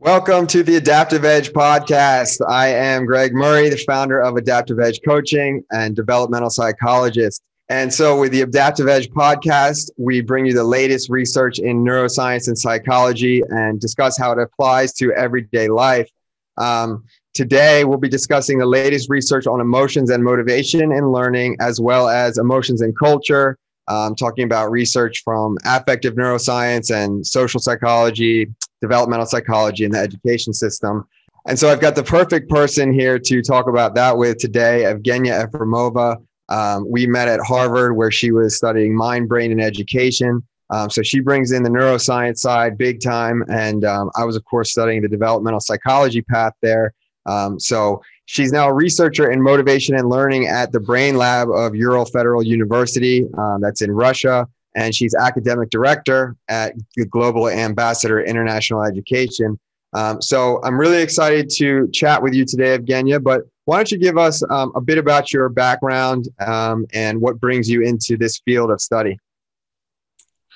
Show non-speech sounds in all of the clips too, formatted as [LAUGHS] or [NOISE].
Welcome to the Adaptive Edge podcast. I am Greg Murray, the founder of Adaptive Edge Coaching and developmental psychologist. And so, with the Adaptive Edge podcast, we bring you the latest research in neuroscience and psychology and discuss how it applies to everyday life. Um, today, we'll be discussing the latest research on emotions and motivation in learning, as well as emotions and culture. Um, talking about research from affective neuroscience and social psychology, developmental psychology, and the education system. And so I've got the perfect person here to talk about that with today, Evgenia Efremova. Um, we met at Harvard where she was studying mind, brain, and education. Um, so she brings in the neuroscience side big time. And um, I was, of course, studying the developmental psychology path there. Um, so she's now a researcher in motivation and learning at the Brain Lab of Ural Federal University. Um, that's in Russia. And she's academic director at the Global Ambassador International Education. Um, so I'm really excited to chat with you today, Evgenia. But why don't you give us um, a bit about your background um, and what brings you into this field of study?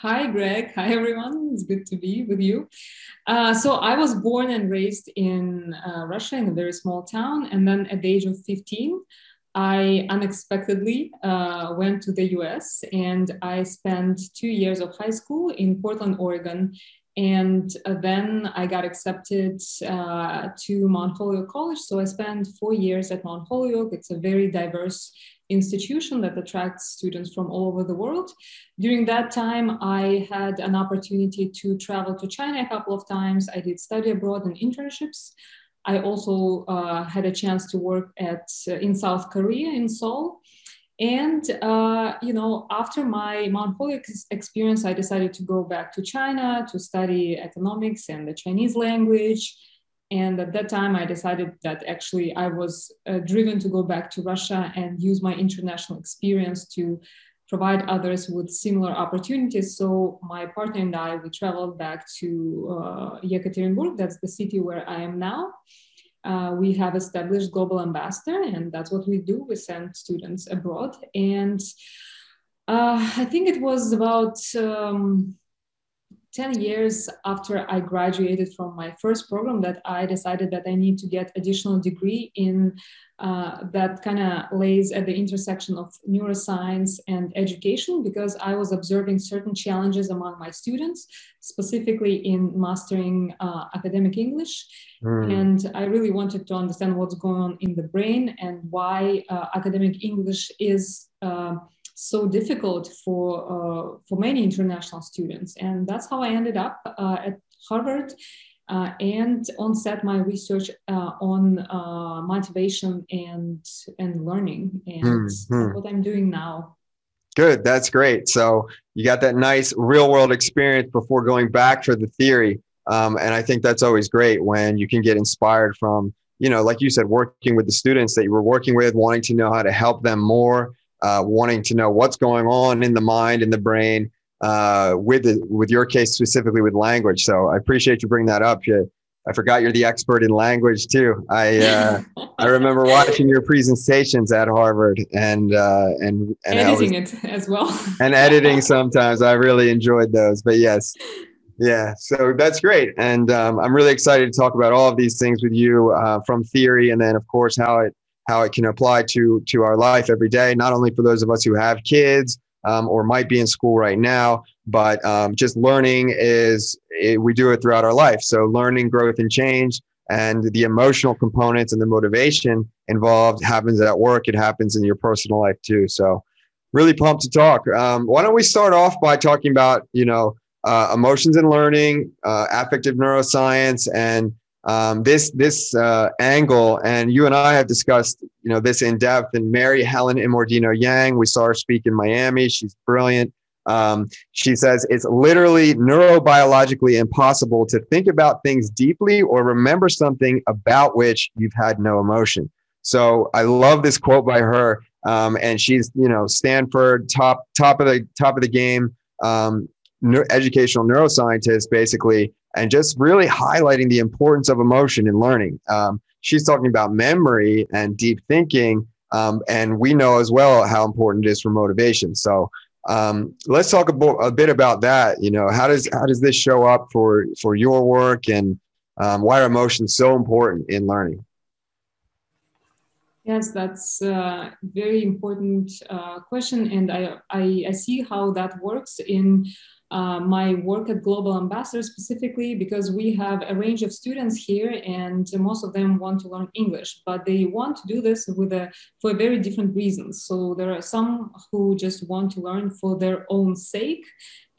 Hi, Greg. Hi, everyone. It's good to be with you. Uh, so, I was born and raised in uh, Russia in a very small town. And then at the age of 15, I unexpectedly uh, went to the US and I spent two years of high school in Portland, Oregon, and uh, then I got accepted uh, to Mount Holyoke College. So I spent four years at Mount Holyoke. It's a very diverse institution that attracts students from all over the world. During that time, I had an opportunity to travel to China a couple of times. I did study abroad and internships. I also uh, had a chance to work at uh, in South Korea in Seoul. And, uh, you know, after my Mount Holyoke experience, I decided to go back to China to study economics and the Chinese language. And at that time, I decided that actually I was uh, driven to go back to Russia and use my international experience to provide others with similar opportunities. So my partner and I, we traveled back to uh, Yekaterinburg, that's the city where I am now uh, we have established global ambassador and that's what we do. We send students abroad. And uh, i think it was about um, 10 years after i graduated from my first program that i decided that i need to get additional degree in uh, that kind of lays at the intersection of neuroscience and education because I was observing certain challenges among my students, specifically in mastering uh, academic English. Mm. And I really wanted to understand what's going on in the brain and why uh, academic English is uh, so difficult for, uh, for many international students. And that's how I ended up at Harvard uh, and on set my research uh, on uh, motivation and and learning. And mm-hmm. what i'm doing now. Good that's great. So you got that nice real world experience before going back for the theory. Um, and i think that's always great when you can get inspired from you know like you said working with the students that you were working with wanting to know how to help them more uh, wanting to know what's going on in the mind and the brain uh, with the, with your case specifically with language. So I appreciate you bringing that up. You, I forgot you're the expert in language too. I uh, I remember [LAUGHS] watching your presentations at Harvard and uh, and, and editing was, it as well. [LAUGHS] and editing sometimes. I really enjoyed those. But yes, yeah. So that's great, and um, I'm really excited to talk about all of these things with you uh, from theory, and then of course how it how it can apply to to our life every day. Not only for those of us who have kids um, or might be in school right now. But um, just learning is, it, we do it throughout our life. So learning, growth, and change, and the emotional components and the motivation involved happens at work. It happens in your personal life too. So really pumped to talk. Um, why don't we start off by talking about, you know, uh, emotions and learning, uh, affective neuroscience, and um, this this uh, angle, and you and I have discussed you know this in depth. And Mary Helen Immordino Yang, we saw her speak in Miami. She's brilliant. Um, she says it's literally neurobiologically impossible to think about things deeply or remember something about which you've had no emotion. So I love this quote by her, um, and she's you know Stanford top top of the top of the game, um, educational neuroscientist basically, and just really highlighting the importance of emotion in learning. Um, she's talking about memory and deep thinking, um, and we know as well how important it is for motivation. So um, let's talk a, bo- a, bit about that. You know, how does how does this show up for for your work, and Um, why are emotions so important in learning? Yes, that's a very important uh, question, and I, I, I see how that works in uh, my work at Global Ambassador specifically because we have a range of students here and most of them want to learn English, but they want to do this with a, for very different reasons. So there are some who just want to learn for their own sake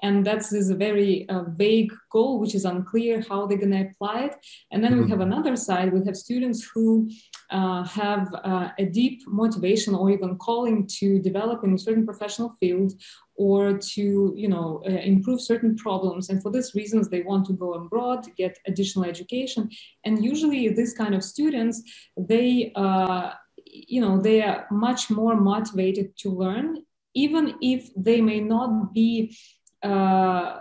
and that's this very uh, vague goal which is unclear how they're going to apply it. And then mm-hmm. we have another side. We have students who uh, have uh, a deep motivation or even calling to develop in a certain professional field or to you know uh, improve certain problems. And for these reasons they want to go abroad get additional education. And usually this kind of students they uh, you know they are much more motivated to learn even if they may not be uh,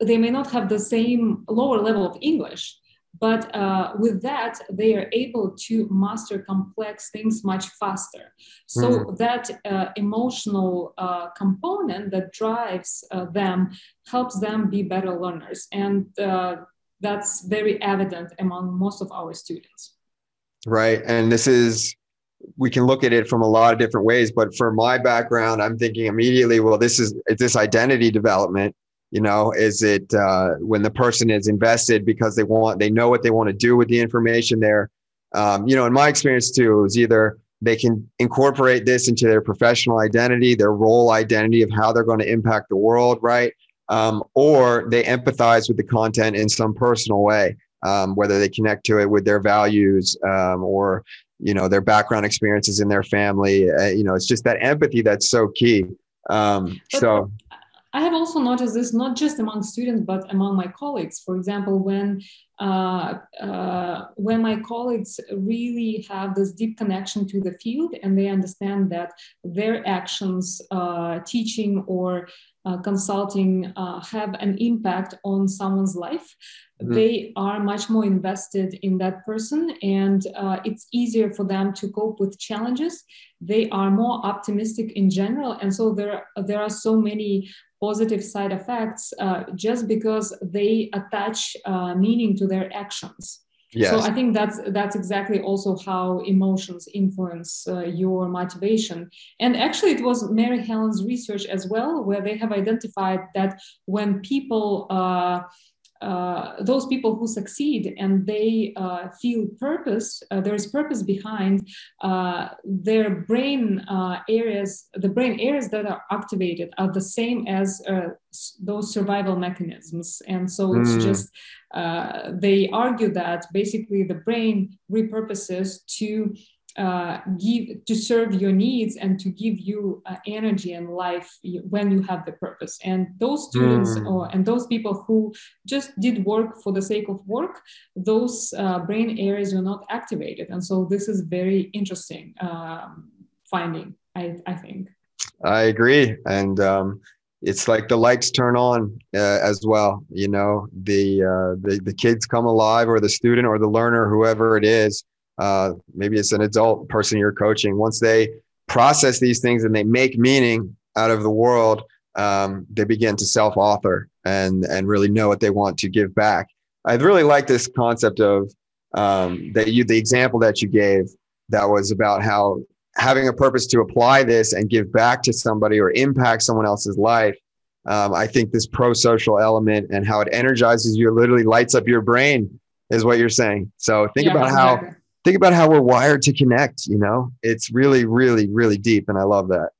they may not have the same lower level of English, but uh, with that, they are able to master complex things much faster. So mm. that uh, emotional uh, component that drives uh, them helps them be better learners. And uh, that's very evident among most of our students. Right. And this is we can look at it from a lot of different ways but for my background i'm thinking immediately well this is is this identity development? You know is it uh, when the person is invested because they want they know what they want to do with the information there? Um, you know in my experience too is either they can incorporate this into their professional identity their role identity of how they're going to impact the world right? Um, or they empathize with the content in some personal way um, whether they connect to it with their values um, or you know their background experiences in their family uh, you know it's just that empathy that's so key um, so I have also noticed this not just among students but among my colleagues. For example, when uh, uh, when my colleagues really have this deep connection to the field and they understand that their actions, uh, teaching or uh, consulting, uh, have an impact on someone's life, mm-hmm. they are much more invested in that person, and uh, it's easier for them to cope with challenges. They are more optimistic in general, and so there there are so many positive side effects uh, just because they attach uh, meaning to their actions. Yes. So I think that's that's exactly also how emotions influence uh, your motivation. And actually, it was Mary Helen's research as well, where they have identified that when people uh, those people who succeed and they uh, feel purpose, uh, there is purpose behind uh, their brain uh, areas, the brain areas that are activated are the same as uh, those survival mechanisms. And so it's mm. just, they argue that basically the brain repurposes to uh, give to serve your needs and to give you uh, energy and life when you have the purpose. And those students mm. or, and those people who just did work for the sake of work those uh, brain areas were not activated. And so this is very interesting um, finding I, I think. I agree. And um, it's like the lights turn on uh, as well you know the, uh, the the kids come alive or the student or the learner whoever it is uh, maybe it's an adult person you're coaching. Once they process these things and they make meaning out of the world um, they begin to self-author and and really know what they want to give back. I really like this concept of um, that you the example that you gave that was about how having a purpose to apply this and give back to somebody or impact someone else's life um, i think this pro-social element and how it energizes you literally lights up your brain is what you're saying. So think yeah, about exactly. Think about how we're wired to connect you know? It's really really really deep and i love that.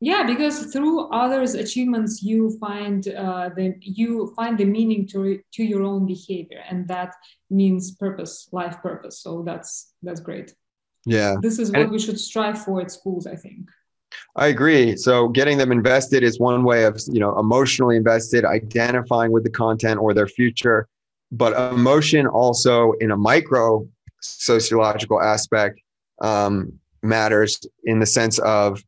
Yeah because through others achievements you find uh, the you find the meaning to to your own behavior and that means purpose life purpose. So that's that's great. Yeah. This is what and we should strive for at schools i think. I agree. So getting them invested is one way of, you know, emotionally invested, identifying with the content or their future. But emotion also in a micro sociological aspect um, matters in the sense of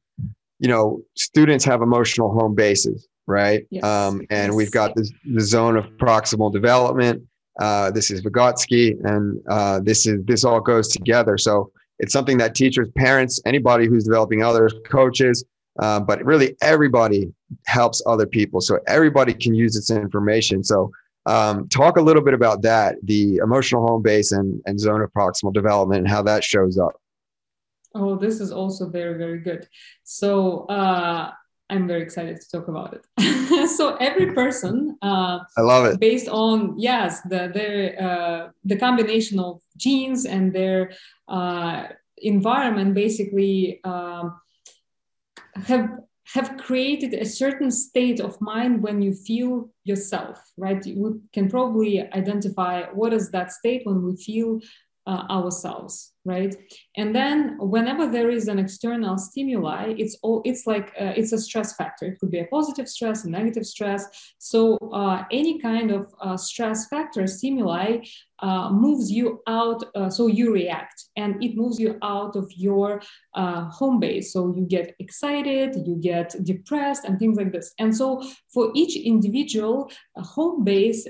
you know students have emotional home bases right yes. um, and yes. we've got the, the zone of proximal development uh, this is vygotsky and uh, this is this all goes together so it's something that teachers parents anybody who's developing others coaches uh, but really everybody helps other people so everybody can use this information so Um, talk a little bit about that, the emotional home base and, and zone of proximal development and how that shows up. Oh, this is also very, very good. So uh, I'm very excited to talk about it. [LAUGHS] so every person, uh, I love it, based on yes, the their uh, the combination of genes and their uh, environment, basically um, have have created a certain state of mind when you feel yourself, right? We can probably identify what is that state when we feel uh, ourselves right? And then whenever there is an external stimuli it's all it's like uh, it's a stress factor. It could be a positive stress a negative stress. So uh, any kind of uh, stress factor stimuli uh, moves you out uh, so you react and it moves you out of your home base. So you get excited you get depressed and things like this. And so for each individual home base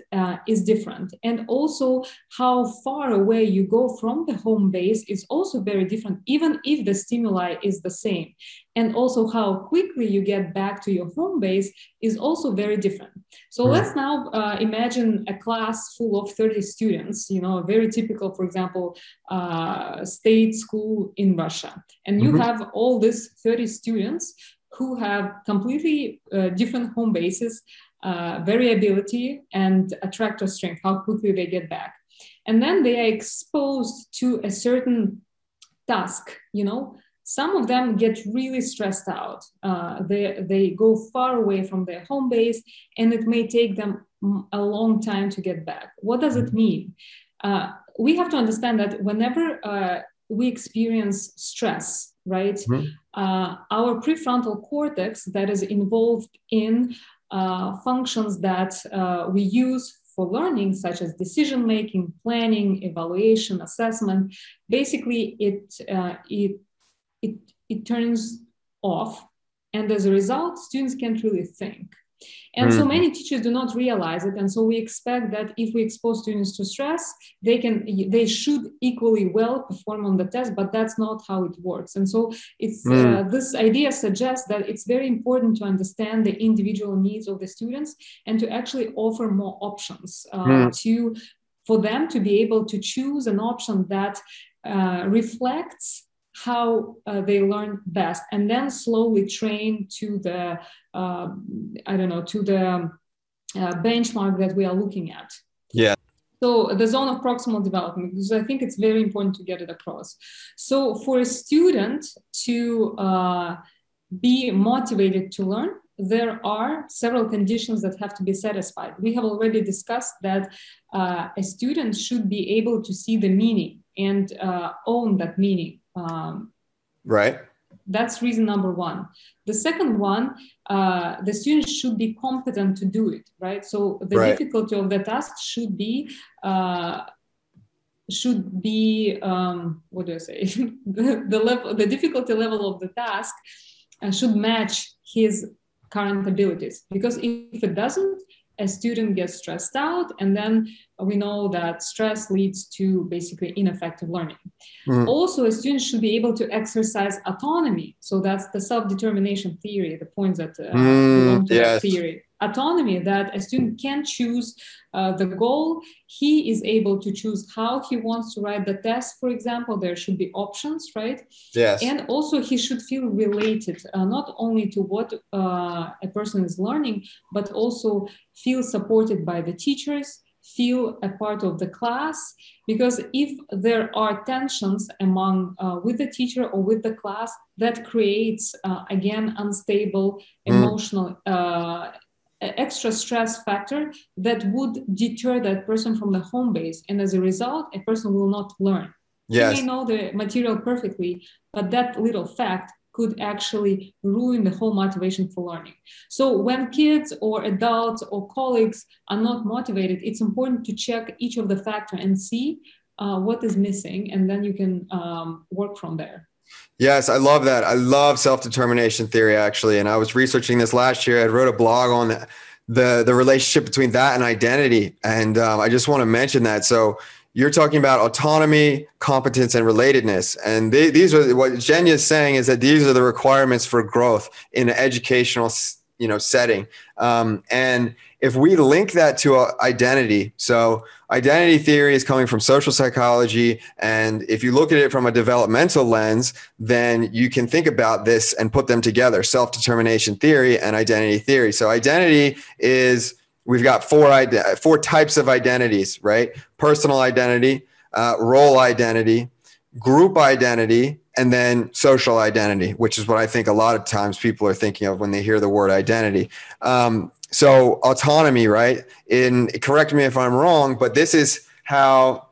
is different. And also how far away you go from the home base is also very different, even if the stimuli is the same. And also how quickly you get back to your home base is also very different. So mm. let's now uh, imagine a class full of 30 students, you know, a very typical, for example, uh, state school in Russia. And you mm-hmm. have all these 30 students who have completely uh, different home bases, uh, variability, and attractor strength, how quickly they get back and then they are exposed to a certain task you know? Some of them get really stressed out. Uh, they, they go far away from their home base and it may take them a long time to get back. What does it mean? Uh, we have to understand that whenever uh, we experience stress right? Mm-hmm. Uh, our prefrontal cortex that is involved in uh, functions that uh, we use for learning, such as decision making, planning, evaluation, assessment, basically it, uh, it, it, it turns off. And as a result, students can't really think. And mm. so many teachers do not realize it. And so we expect that if we expose students to stress, they can they should equally well perform on the test, but that's not how it works. And so it's mm. uh, this idea suggests that it's very important to understand the individual needs of the students and to actually offer more options uh, mm. to for them to be able to choose an option that uh, reflects how uh, they learn best and then slowly train to the uh, i don't know to the uh, benchmark that we are looking at yeah so the zone of proximal development because i think it's very important to get it across so for a student to uh, be motivated to learn there are several conditions that have to be satisfied. We have already discussed that uh, a student should be able to see the meaning and uh, own that meaning. Um, right. That's reason number one. The second one, uh, the students should be competent to do it, right? So the right. difficulty of the task should be uh, should be um, what do I say? [LAUGHS] the, the level, the difficulty level of the task uh, should match his current abilities. Because if it doesn't, a student gets stressed out and then we know that stress leads to basically ineffective learning mm. also a student should be able to exercise autonomy so that's the self-determination theory the points that uh, mm, belong to yes. that theory autonomy that a student can choose uh, the goal. He is able to choose how he wants to write the test. For example there should be options right? Yes. And also he should feel related uh, not only to what uh, a person is learning but also feel supported by the teachers feel a part of the class. Because if there are tensions among uh, with the teacher or with the class that creates uh, again unstable mm. emotional uh, extra stress factor that would deter that person from the home base. And as a result a person will not learn. Yes. he may know the material perfectly but that little fact could actually ruin the whole motivation for learning. So when kids or adults or colleagues are not motivated it's important to check each of the factor and see uh, what is missing and then you can um, work from there Yes, I love that. I love self-determination theory actually. And I was researching this last year. I wrote a blog on the the relationship between that and identity. And um, I just want to mention that. So you're talking about autonomy, competence, and relatedness. And they, these are what Jenya is saying is that these are the requirements for growth in an educational you know setting. Um, and if we link that to identity so identity theory is coming from social psychology and if you look at it from a developmental lens then you can think about this and put them together self-determination theory and identity theory. So identity is we've got four four types of identities right? Personal identity uh, role identity group identity and then social identity, which is what I think a lot of times people are thinking of when they hear the word identity. Um, so autonomy, right? In correct me if I'm wrong, but this is how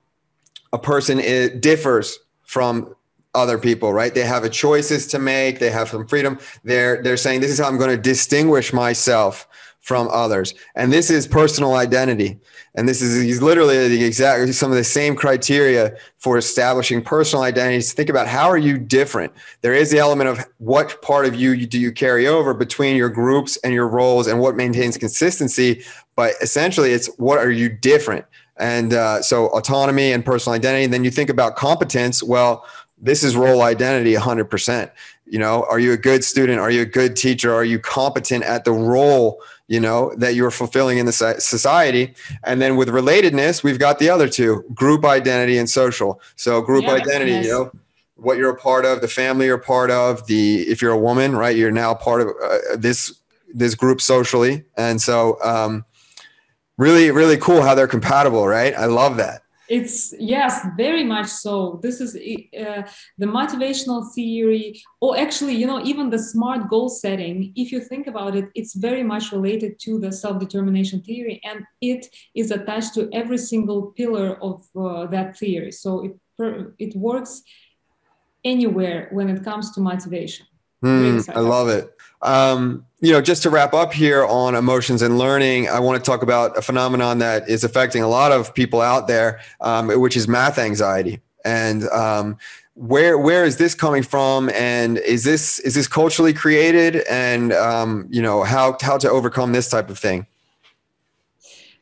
a person is, differs from other people, right? They have a choices to make. They have some freedom. They're they're saying this is how I'm going to distinguish myself from others. And this is personal identity. And this is he's literally the exact some of the same criteria for establishing personal identities. Think about how are you different? There is the element of what part of you do you carry over between your groups and your roles and what maintains consistency. But essentially, it's what are you different? And uh, so autonomy and personal identity. And then you think about competence. Well, this is role identity 100%. You know, are you a good student? Are you a good teacher? Are you competent at the role? You know that you're fulfilling in the society. And then with relatedness we've got the other two group identity and social. So group yeah, identity you know what you're a part of the family you're a part of the if you're a woman right you're now part of uh, this this group socially. And so um, really really cool how they're compatible right? I love that it's yes very much so. This is uh, the motivational theory or actually you know even the smart goal setting if you think about it it's very much related to the self-determination theory and it is attached to every single pillar of uh, that theory. So it it works anywhere when it comes to motivation mm, i love it um, you know, just to wrap up here on emotions and learning, I want to talk about a phenomenon that is affecting a lot of people out there, um, which is math anxiety. And um, where where is this coming from? And is this is this culturally created? And um, you know, how how to overcome this type of thing?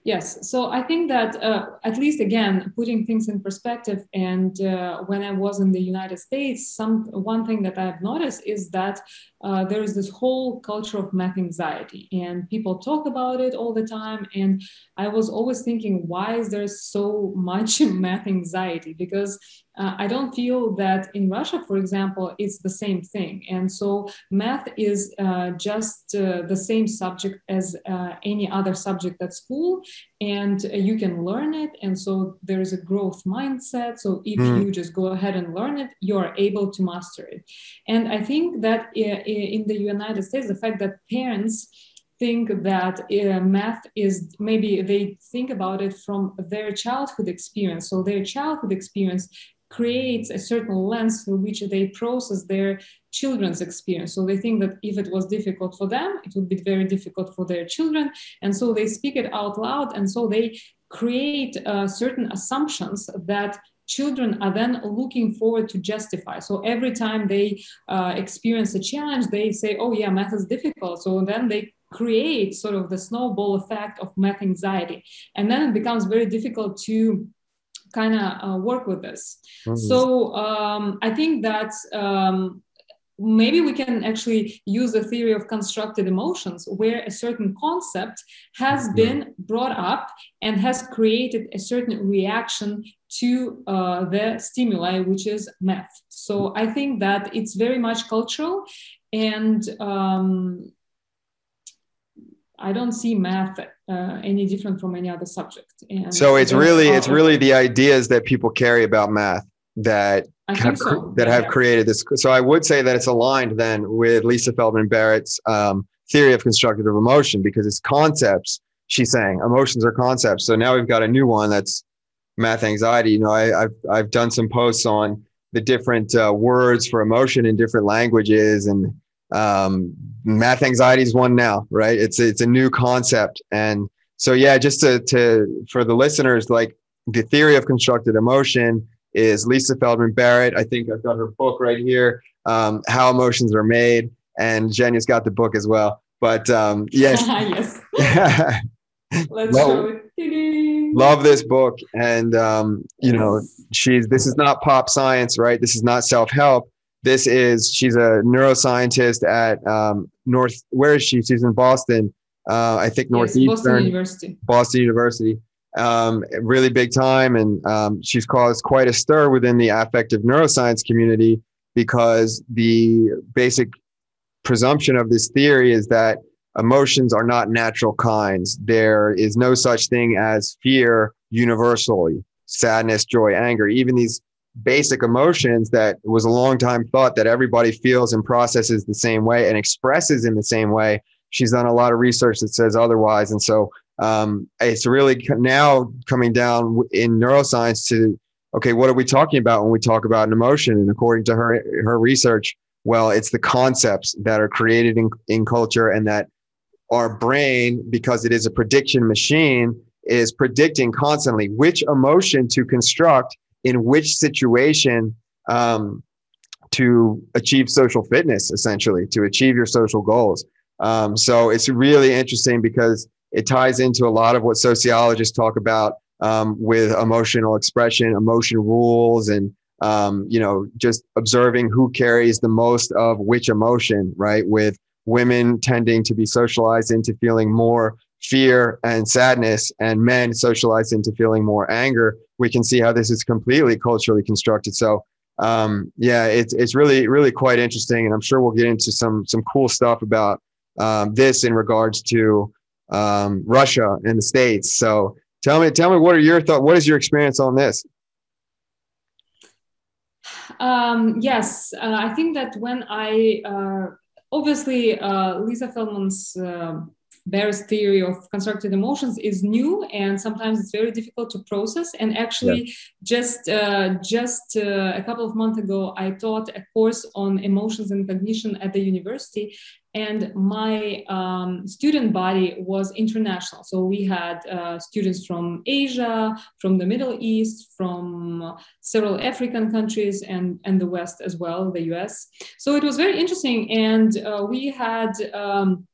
Yes, so I think that uh, at least again, putting things in perspective, and uh, when I was in the United States, some one thing that I've noticed is that uh, there is this whole culture of math anxiety, and people talk about it all the time. And I was always thinking, why is there so [LAUGHS] much math anxiety? Because uh, I don't feel that in Russia, for example, it's the same thing. And so math is uh, just uh, the same subject as uh, any other subject at school, and uh, you can learn it. And so there is a growth mindset. So if mm. you just go ahead and learn it, you are able to master it. And I think that uh, in the United States, the fact that parents think that uh, math is maybe they think about it from their childhood experience. So their childhood experience creates a certain lens through which they process their children's experience. So they think that if it was difficult for them, it would be very difficult for their children. And so they speak it out loud. And so they create uh, certain assumptions that children are then looking forward to justify. So every time they uh, experience a challenge, they say, oh, yeah, math is difficult. So then they create sort of the snowball effect of math anxiety. And then it becomes very difficult to kind of uh, work with this. Mm-hmm. So um, I think that um, maybe we can actually use the theory of constructed emotions where a certain concept has mm-hmm. been brought up and has created a certain reaction to uh, the stimuli which is math so i think that it's very much cultural and um, I don't see math uh, any different from any other subject. And so it's really it's really the ideas that people carry about math that have, so. that yeah, have created this. So I would say that it's aligned then with Lisa Feldman Barrett's um, theory of constructive emotion because it's concepts. She's saying emotions are concepts. So now we've got a new one that's math anxiety. You know, I, have I've done some posts on the different uh, words for emotion in different languages and um, math anxiety is one now, right? It's it's a new concept, and so yeah, just to to for the listeners, like the theory of constructed emotion is Lisa Feldman Barrett. I think I've got her book right here, um, How Emotions Are Made, and Jenya's got the book as well. But um, [LAUGHS] yes, yes. [LAUGHS] Let's love, show it. Love this book, and um, you know, she's this is not pop science, right? This is not self help this is she's a neuroscientist at um, North. Where is she? She's in Boston. Uh, I think Northeastern yes, Boston University. Boston University. Um, really big time, and um, she's caused quite a stir within the affective neuroscience community because the basic presumption of this theory is that emotions are not natural kinds. There is no such thing as fear universally, sadness, joy, anger, even these basic emotions that was a long time thought that everybody feels and processes the same way and expresses in the same way. She's done a lot of research that says otherwise. And so um, it's really now coming down in neuroscience to, okay, what are we talking about when we talk about an emotion? And according to her, her research, well, it's the concepts that are created in, in culture and that our brain, because it is a prediction machine, is predicting constantly which emotion to construct in which situation um, to achieve social fitness, essentially, to achieve your social goals. Um, so it's really interesting because it ties into a lot of what sociologists talk about um, with emotional expression, emotion rules, and um, you know, just observing who carries the most of which emotion, right? With women tending to be socialized into feeling more fear and sadness, and men socialized into feeling more anger. We can see how this is completely culturally constructed. So, um, yeah, it's it's really really quite interesting, and I'm sure we'll get into some some cool stuff about um, this in regards to um, Russia and the states. So, tell me tell me what are your thoughts? What is your experience on this? Um, yes, uh, I think that when I uh, obviously uh, Lisa Feldman's uh, theory of constructed emotions is new and sometimes it's very difficult to process. And actually, yeah. just uh, just uh, a couple of months ago, I taught a course on emotions and cognition at the university, and my um, student body was international. So we had uh, students from Asia, from the Middle East, from several African countries, and and the West as well, the U.S. So it was very interesting, and uh, we had. Um,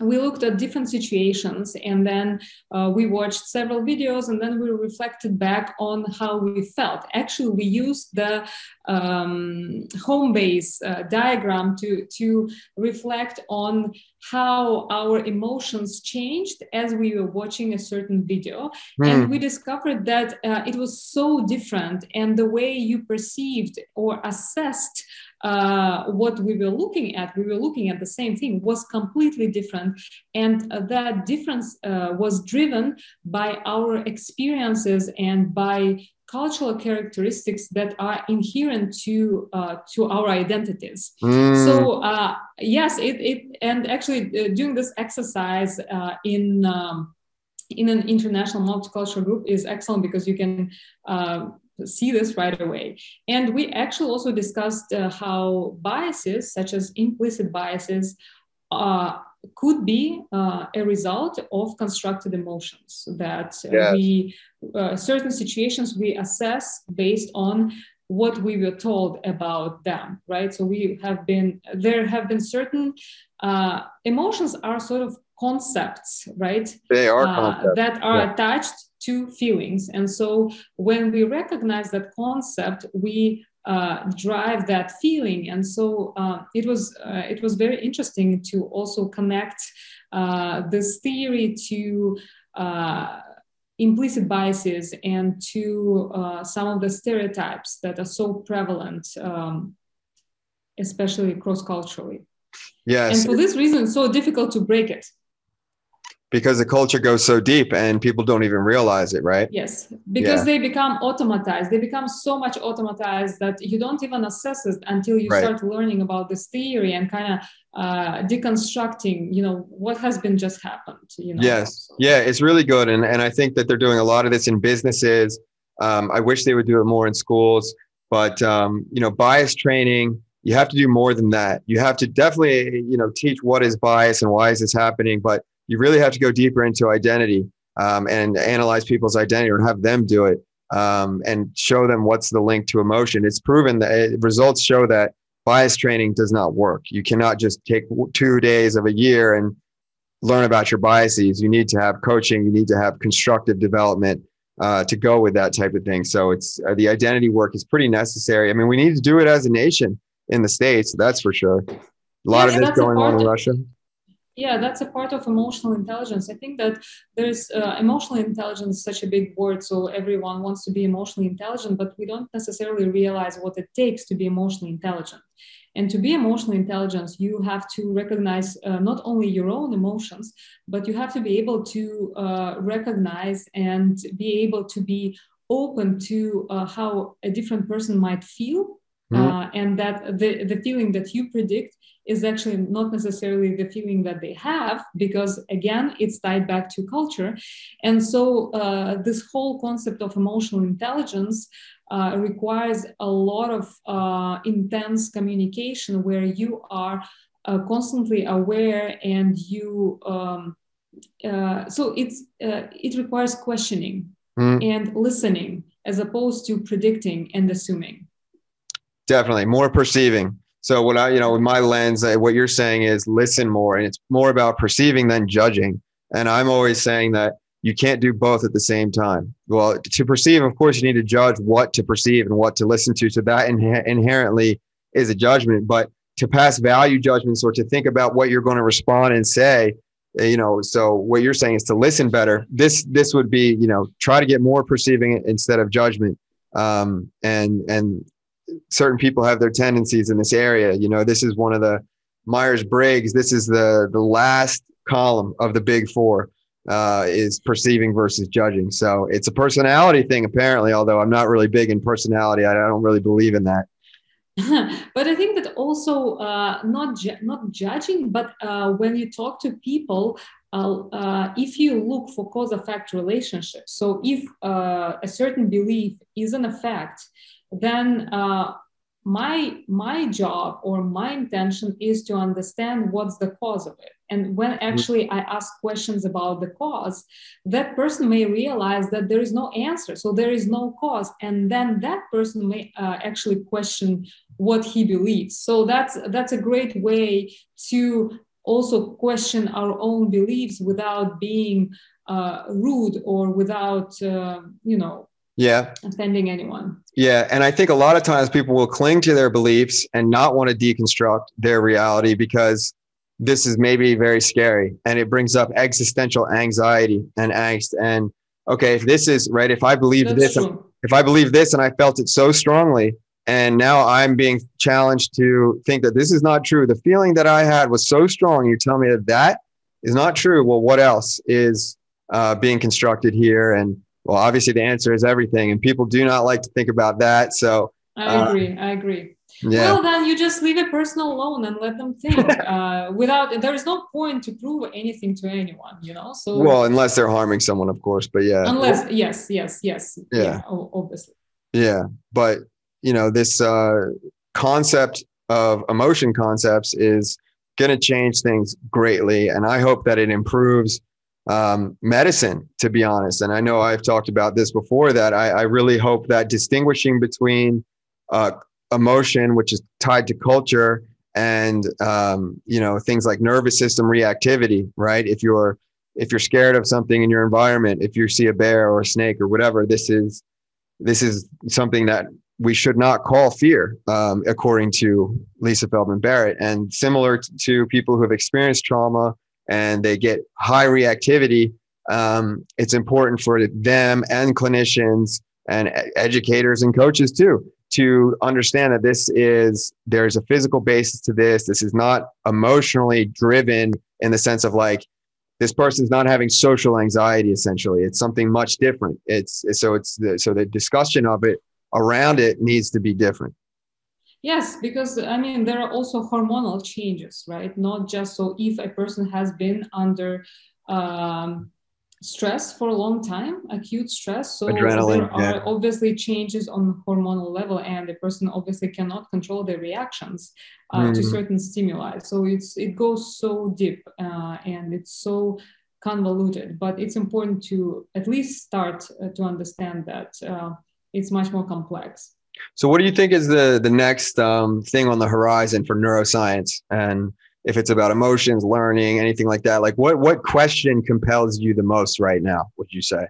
we looked at different situations and then uh, we watched several videos and then we reflected back on how we felt actually we used the um, home base uh, diagram to to reflect on how our emotions changed as we were watching a certain video mm. and we discovered that uh, it was so different and the way you perceived or assessed uh, what we were looking at, we were looking at the same thing, was completely different. And uh, that difference uh, was driven by our experiences and by cultural characteristics that are inherent to uh, to our identities. Mm. So uh, yes, it, it and actually uh, doing this exercise in um, in an international multicultural group is excellent because you can uh, see this right away. And we actually also discussed uh, how biases, such as implicit biases, uh, could be uh, a result of constructed emotions that uh, yes. we uh, certain situations we assess based on what we were told about them right so we have been there have been certain uh, emotions are sort of concepts right they are that are yeah. attached to feelings. And so when we recognize that concept, we uh, drive that feeling. And so uh, it was uh, it was very interesting to also connect uh, this theory to uh, implicit biases and to uh, some of the stereotypes that are so prevalent, um, especially cross culturally. Yes. And for this reason, it's so difficult to break it because the culture goes so deep and people don't even realize it right yes because yeah. they become automatized they become so much automatized that you don't even assess it until you right. start learning about this theory and kind of uh, deconstructing you know what has been just happened you know yes so. yeah it's really good and, and i think that they're doing a lot of this in businesses um, i wish they would do it more in schools but um, you know bias training you have to do more than that you have to definitely you know teach what is bias and why is this happening but you really have to go deeper into identity um, and analyze people's identity or have them do it um, and show them what's the link to emotion. It's proven that it, results show that bias training does not work. You cannot just take two days of a year and learn about your biases. You need to have coaching. You need to have constructive development uh, to go with that type of thing. So it's uh, the identity work is pretty necessary. I mean, we need to do it as a nation. in the states. That's for sure. A lot yeah, of this going on in Russia. Yeah, that's a part of emotional intelligence. I think that there's uh, emotional intelligence such a big word, so everyone wants to be emotionally intelligent, but we don't necessarily realize what it takes to be emotionally intelligent. And to be emotionally intelligent, you have to recognize uh, not only your own emotions, but you have to be able to uh, recognize and be able to be open to uh, how a different person might feel. Mm-hmm. and that the, the feeling that you predict is actually not necessarily the feeling that they have, because again, it's tied back to culture. And so, uh, this whole concept of emotional intelligence uh, requires a lot of uh, intense communication where you are uh, constantly aware and you um, uh, so it's uh, it requires questioning mm. and listening as opposed to predicting and assuming definitely more perceiving so what i you know with my lens what you're saying is listen more and it's more about perceiving than judging and i'm always saying that you can't do both at the same time. Well, to perceive, of course, you need to judge what to perceive and what to listen to. So that inherently is a judgment. But to pass value judgments or to think about what you're going to respond and say, eh, you know, so what you're saying is to listen better. This this would be, you know, try to get more perceiving instead of judgment. Um, and and certain people have their tendencies in this area. You know, this is one of the Myers Briggs. This is the the last column of the Big Four uh, is perceiving versus judging. So it's a personality thing, apparently, although I'm not really big in personality. I, don't really believe in that. [LAUGHS] but I think that also uh, not ju- not judging, but uh, when you talk to people, uh, uh if you look for cause effect relationships, so if uh, a certain belief is an effect, then uh, my my job or my intention is to understand what's the cause of it and when actually I ask questions about the cause, that person may realize that there is no answer. So there is no cause. And then that person may uh, actually question what he believes. So that's that's a great way to also question our own beliefs without being uh, rude or without uh, you know yeah. Offending anyone. Yeah and i think a lot of times people will cling to their beliefs and not want to deconstruct their reality because this is maybe very scary and it brings up existential anxiety and angst and okay if this is right if i believe That's this if i believe this and i felt it so strongly and now i'm being challenged to think that this is not true the feeling that i had was so strong you tell me that that is not true well what else is uh, being constructed here and well obviously the answer is everything and people do not like to think about that so i agree uh, i agree yeah. Well, then you just leave a person alone and let them think. [LAUGHS] uh, without there is no point to prove anything to anyone, you know. So well, unless they're harming someone, of course. But yeah. Unless yes, yes, yes. Yeah. yeah obviously. Yeah, but you know this uh, concept of emotion concepts is going to change things greatly, and I hope that it improves um, medicine. To be honest, and I know I've talked about this before. That I, I really hope that distinguishing between uh, emotion, which is tied to culture and um, you know things like nervous system reactivity. Right? If you're if you're scared of something in your environment, if you see a bear or a snake or whatever, this is this is something that we should not call fear, um, according to Lisa Feldman Barrett. And similar to people who have experienced trauma and they get high reactivity, um, it's important for them and clinicians and educators and coaches too to understand that this is there's a physical basis to this. This is not emotionally driven in the sense of like this person's not having social anxiety essentially. It's something much different. It's so it's the, so the discussion of it around it needs to be different yes because i mean there are also hormonal changes right not just so if a person has been under um, stress for a long time, acute stress. So Adrenaline, there are yeah. obviously changes on hormonal level, and the person obviously cannot control their reactions uh, mm. to certain stimuli. So it's it goes so deep uh, and it's so convoluted. But it's important to at least start uh, to understand that uh, it's much more complex. So, what do you think is the the next um, thing on the horizon for neuroscience and if it's about emotions, learning, anything like that. Like what what question compels you the most right now, would you say?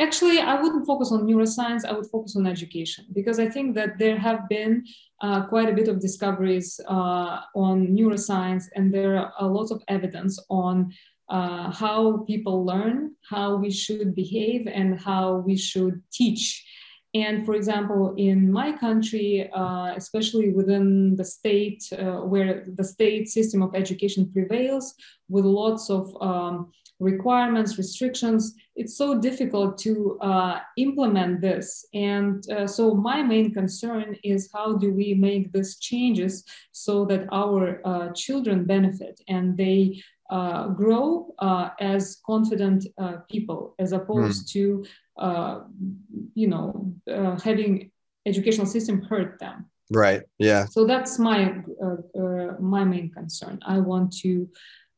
Actually, I wouldn't focus on neuroscience. I would focus on education because I think that there have been uh, quite a bit of discoveries uh, on neuroscience, and there are a lot of evidence on uh, how people learn, how we should behave, and how we should teach. And for example, in my country, uh, especially within the state uh, where the state system of education prevails, with lots of um, requirements, restrictions, it's so difficult to uh, implement this. And uh, so my main concern is how do we make these changes so that our uh, children benefit and they uh, grow uh, as confident uh, people as opposed mm. to, you know, having educational system hurt them. Right. Yeah. So that's my my main concern. I want to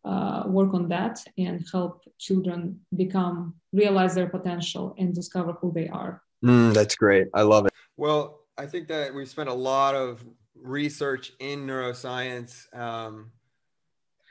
uh, work on that and help children become realize their potential and discover who they are mm, that's great i love it well i think that we've spent a lot of research in neuroscience um,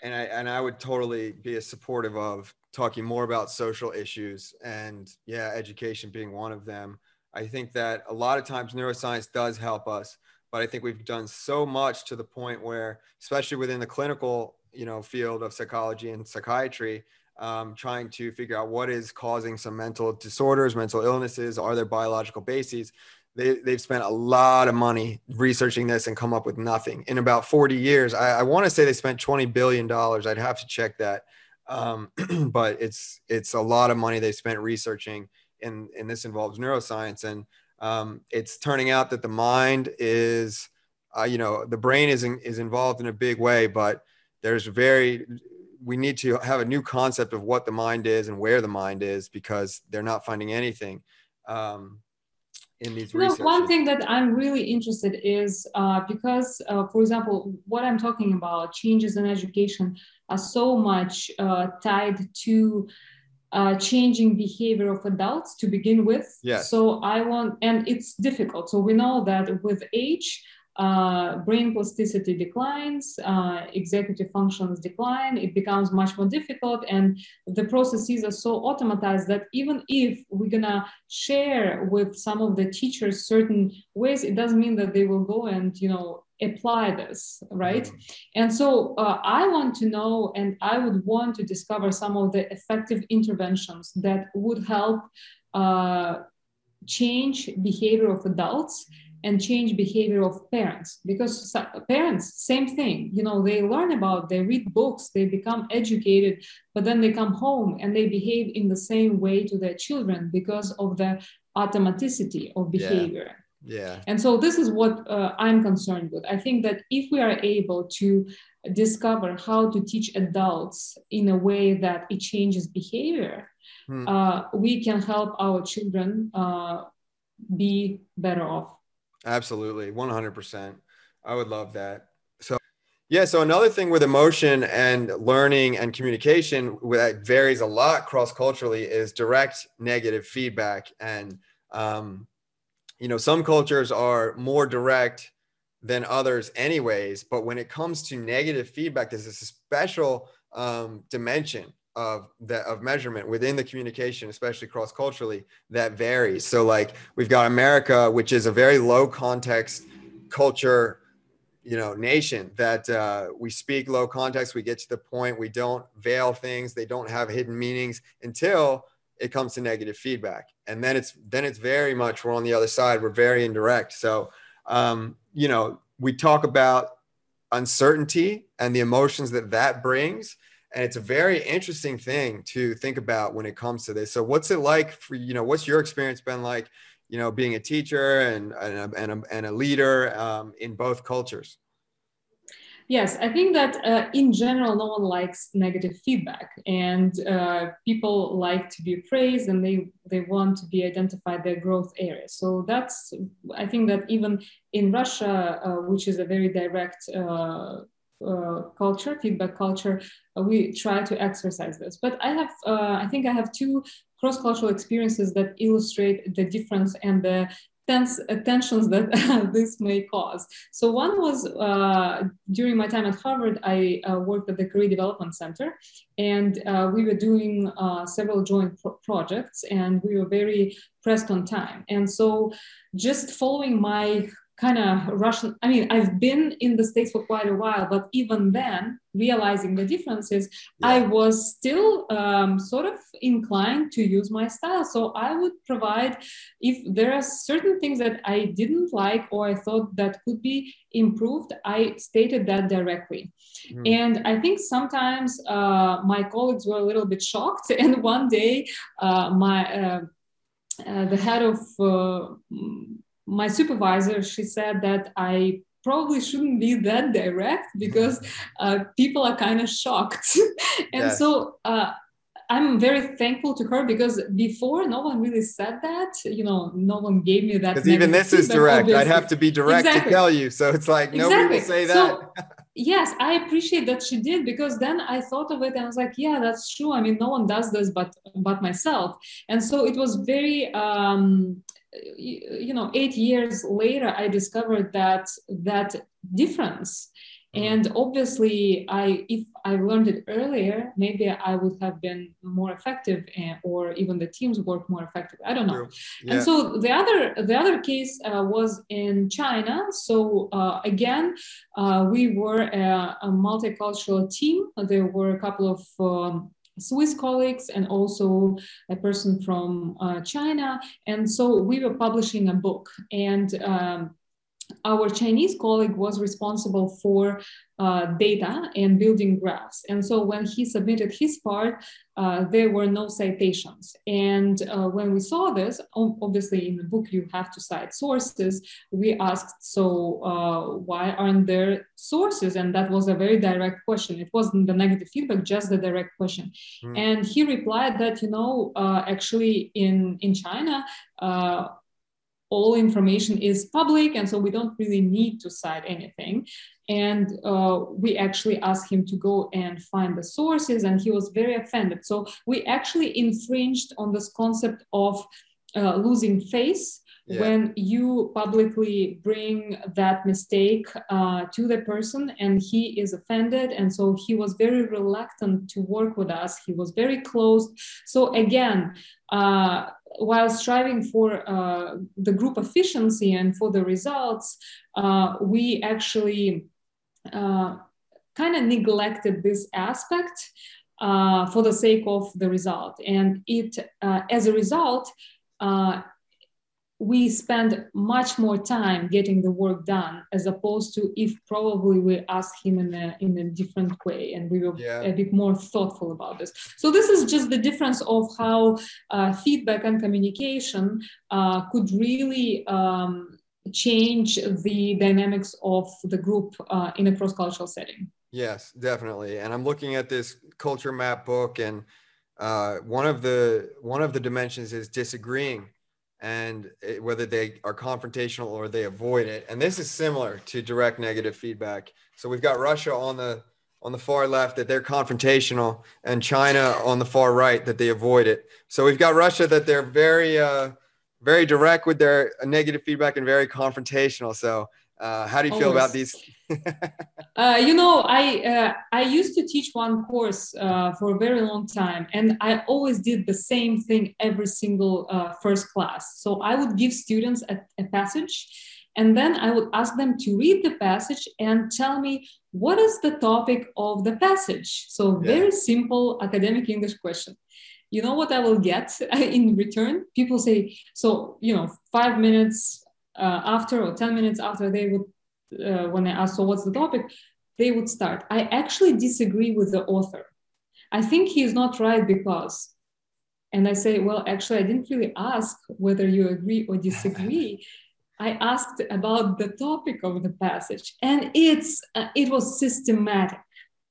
and i and i would totally be as supportive of talking more about social issues and yeah education being one of them. I think that a lot of times neuroscience does help us but i think we've done so much to the point where especially within the clinical you know field of psychology and psychiatry um, trying to figure out what is causing some mental disorders mental illnesses are there biological bases they, they've spent a lot of money researching this and come up with nothing. In about 40 years i, I want to say they spent 20 billion dollars. I'd have to check that. Um, [CLEARS THROAT] but it's it's a lot of money they spent researching and and this involves neuroscience. And um, it's turning out that the mind is uh, you know the brain is in, is involved in a big way but there's very we need to have a new concept of what the mind is and where the mind is because they're not finding anything. Um, in these one thing that i'm really interested is uh, because uh, for example what i'm talking about changes in education are so much uh, tied to uh, changing behavior of adults to begin with. Yes. so i want and it's difficult. So we know that with age uh, brain plasticity declines, uh, executive functions decline, it becomes much more difficult, and the processes are so automatized that even if we're gonna share with some of the teachers certain ways, it doesn't mean that they will go and you know apply this, right? Mm-hmm. And so uh, I want to know, and I would want to discover some of the effective interventions that would help uh, change behavior of adults and change behavior of parents. Because parents same thing. You know they learn about they read books they become educated but then they come home and they behave in the same way to their children because of the automaticity of behavior. Yeah, yeah. and so this is what uh, i'm concerned with. I think that if we are able to discover how to teach adults in a way that it changes behavior hmm. uh, we can help our children uh, be better off Absolutely. 100%. I would love that. So, yeah. So, another thing with emotion and learning and communication that varies a lot cross culturally is direct negative feedback. And, um, you know, some cultures are more direct than others, anyways. But when it comes to negative feedback, there's a special um, dimension of that of measurement within the communication especially cross culturally that varies. So like we've got america which is a very low context culture you know nation that uh, we speak low context we get to the point we don't veil things they don't have hidden meanings until it comes to negative feedback. And then it's then it's very much we're on the other side we're very indirect. So um, you know we talk about uncertainty and the emotions that that brings and it's a very interesting thing to think about when it comes to this. So what's it like for you know what's your experience been like you know being a teacher and and a, and a, and a leader um, in both cultures? Yes i think that uh, in general no one likes negative feedback. And uh, people like to be praised and they they want to be identified their growth areas so that's i think that even in russia uh, which is a very direct uh, culture, feedback culture, uh, we try to exercise this. But I have, uh, I think I have two cross-cultural experiences that illustrate the difference and the tense uh, tensions that [LAUGHS] this may cause. So one was uh, during my time at Harvard, I uh, worked at the Career Development Center, and uh, we were doing uh, several joint pro- projects, and we were very pressed on time. And so, just following my kind of Russian. I mean, I've been in the States for quite a while, but even then, realizing the differences, yeah. I was still um, sort of inclined to use my style. So I would provide, if there are certain things that I didn't like or I thought that could be improved, I stated that directly. Mm. And I think sometimes uh, my colleagues were a little bit shocked. [LAUGHS] And one day, uh, my uh, uh the head of uh, my supervisor, she said that I probably shouldn't be that direct because uh, people are kind of shocked. [LAUGHS] and yes. so uh, I'm very thankful to her because before no one really said that. You know, no one gave me that. Because even this is direct. Obviously. I'd have to be direct exactly. to tell you. So it's like nobody exactly. will say that. So, [LAUGHS] yes, I appreciate that she did because then I thought of it and I was like, yeah, that's true. I mean, no one does this but but myself. And so it was very um, you know eight years later i discovered that that difference. Mm-hmm. and obviously i if i learned it earlier maybe i would have been more effective and, or even the teams work more effective. I don't know. Yeah. and so the other the other case uh, was in china. So uh, again uh, we were a, a, multicultural team. There were a couple of um, Swiss colleagues and also a person from uh, China. And so we were publishing a book. And um, our Chinese colleague was responsible for uh, data and building graphs. And so when he submitted his part, uh, there were no citations. And uh, when we saw this, obviously in the book you have to cite sources, we asked, so uh, why aren't there sources? And that was a very direct question. It wasn't the negative feedback, just the direct question. Mm. And he replied that, you know, uh, actually in, in China, uh, all information is public and so we don't really need to cite anything. And uh, we actually asked him to go and find the sources and he was very offended. So we actually infringed on this concept of uh, losing face yeah. when you publicly bring that mistake uh, to the person and he is offended. And so he was very reluctant to work with us. He was very closed. So again uh, while striving for uh, the group efficiency and for the results uh, we actually uh, kind of neglected this aspect uh, for the sake of the result. And it as a result we spend much more time getting the work done as opposed to if probably we ask him in a, in a different way and we were yeah. a bit more thoughtful about this. So this is just the difference of how uh, feedback and communication uh, could really um, change the dynamics of the group uh, in a cross-cultural setting. Yes definitely. And i'm looking at this culture map book and uh, one of the one of the dimensions is disagreeing and it, whether they are confrontational or they avoid it. And this is similar to direct negative feedback. So we've got Russia on the on the far left that they're confrontational, and China on the far right that they avoid it. So we've got Russia that they're very uh, very direct with their negative feedback and very confrontational. So uh, how do you feel Always. about these? [LAUGHS] uh, you know, I uh, I used to teach one course uh, for a very long time, and I always did the same thing every single uh, first class. So I would give students a, a passage, and then I would ask them to read the passage and tell me what is the topic of the passage. So very yeah. simple academic English question you know what I will get [LAUGHS] in return? People say, so, you know, five minutes uh, after or 10 minutes after they would uh, when i asked so what's the topic? they would start. I actually disagree with the author. I think he's not right because and i say well actually i didn't really ask whether you agree or disagree. [LAUGHS] I asked about the topic of the passage and it's uh, it was systematic.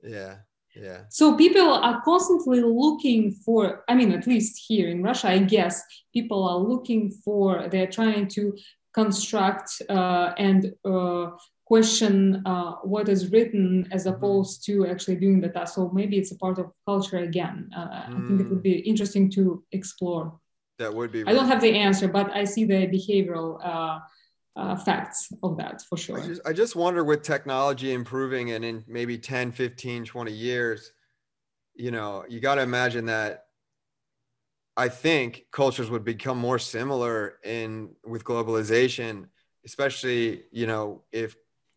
Yeah yeah. So people are constantly looking for i mean at least here in russia i guess people are looking for they're trying to construct uh, and uh, question uh, what is written as mm-hmm. opposed to actually doing the task. So maybe it's a part of culture again. Mm. I think it would mm. be interesting to explore. That would be. Really I don't have the answer, but I see the behavioral uh, uh, facts of that for sure. I just, I just wonder with technology improving and in maybe 10, 15, 20 years, you know, you got to imagine that I think cultures would become more similar in with globalization, especially, you know, if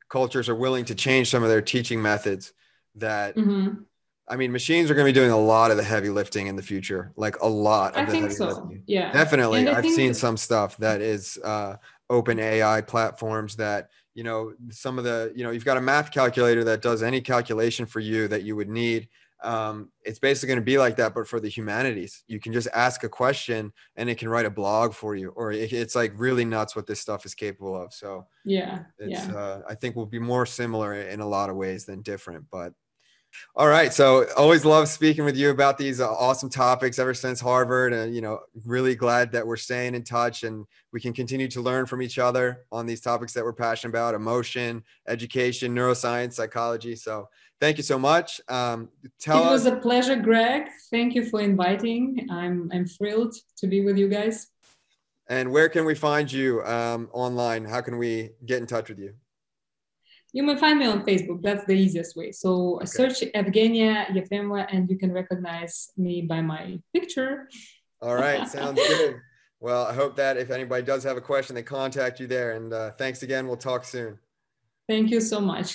cultures are willing to change some of their teaching methods that mm-hmm. I mean, machines are going to be doing a lot of the heavy lifting in the future, like a lot. I think so. Lifting. Yeah, definitely. I've seen some stuff that is uh, open AI platforms that you know some of the you know you've got a math calculator that does any calculation for you that you would need. Um, it's basically going to be like that, but for the humanities, you can just ask a question and it can write a blog for you, or it, it's like really nuts what this stuff is capable of. So yeah, it's yeah. Uh, I think will be more similar in a lot of ways than different, but all right. So always love speaking with you about these uh, awesome topics ever since Harvard. And, you know, really glad that we're staying in touch and we can continue to learn from each other on these topics that we're passionate about emotion, education, neuroscience, psychology. So thank you so much. Um, tell it was us- a pleasure, Greg. Thank you for inviting. I'm, I'm thrilled to be with you guys. And where can we find you um, online? How can we get in touch with you? You may find me on Facebook. That's the easiest way. So okay. search Evgenia Yefremova and you can recognize me by my picture. All right, sounds [LAUGHS] good. Well, I hope that if anybody does have a question, they contact you there. And uh, thanks again. We'll talk soon. Thank you so much.